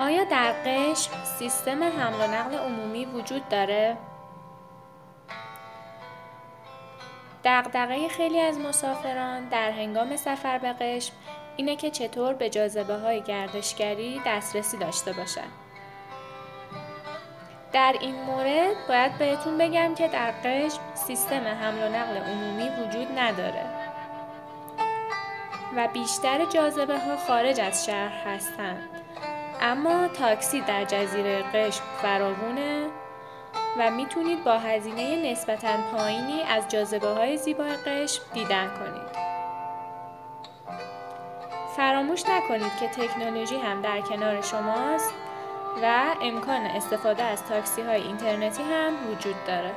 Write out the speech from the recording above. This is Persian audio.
آیا در قشم سیستم حمل و نقل عمومی وجود داره؟ دقدقه خیلی از مسافران در هنگام سفر به قشم اینه که چطور به جاذبه های گردشگری دسترسی داشته باشن. در این مورد باید بهتون بگم که در قشم سیستم حمل و نقل عمومی وجود نداره و بیشتر جاذبه ها خارج از شهر هستند. اما تاکسی در جزیره قشم فراوونه و می‌تونید با هزینه نسبتا پایینی از جاذبه های زیبای قشم دیدن کنید. فراموش نکنید که تکنولوژی هم در کنار شماست و امکان استفاده از تاکسی های اینترنتی هم وجود داره.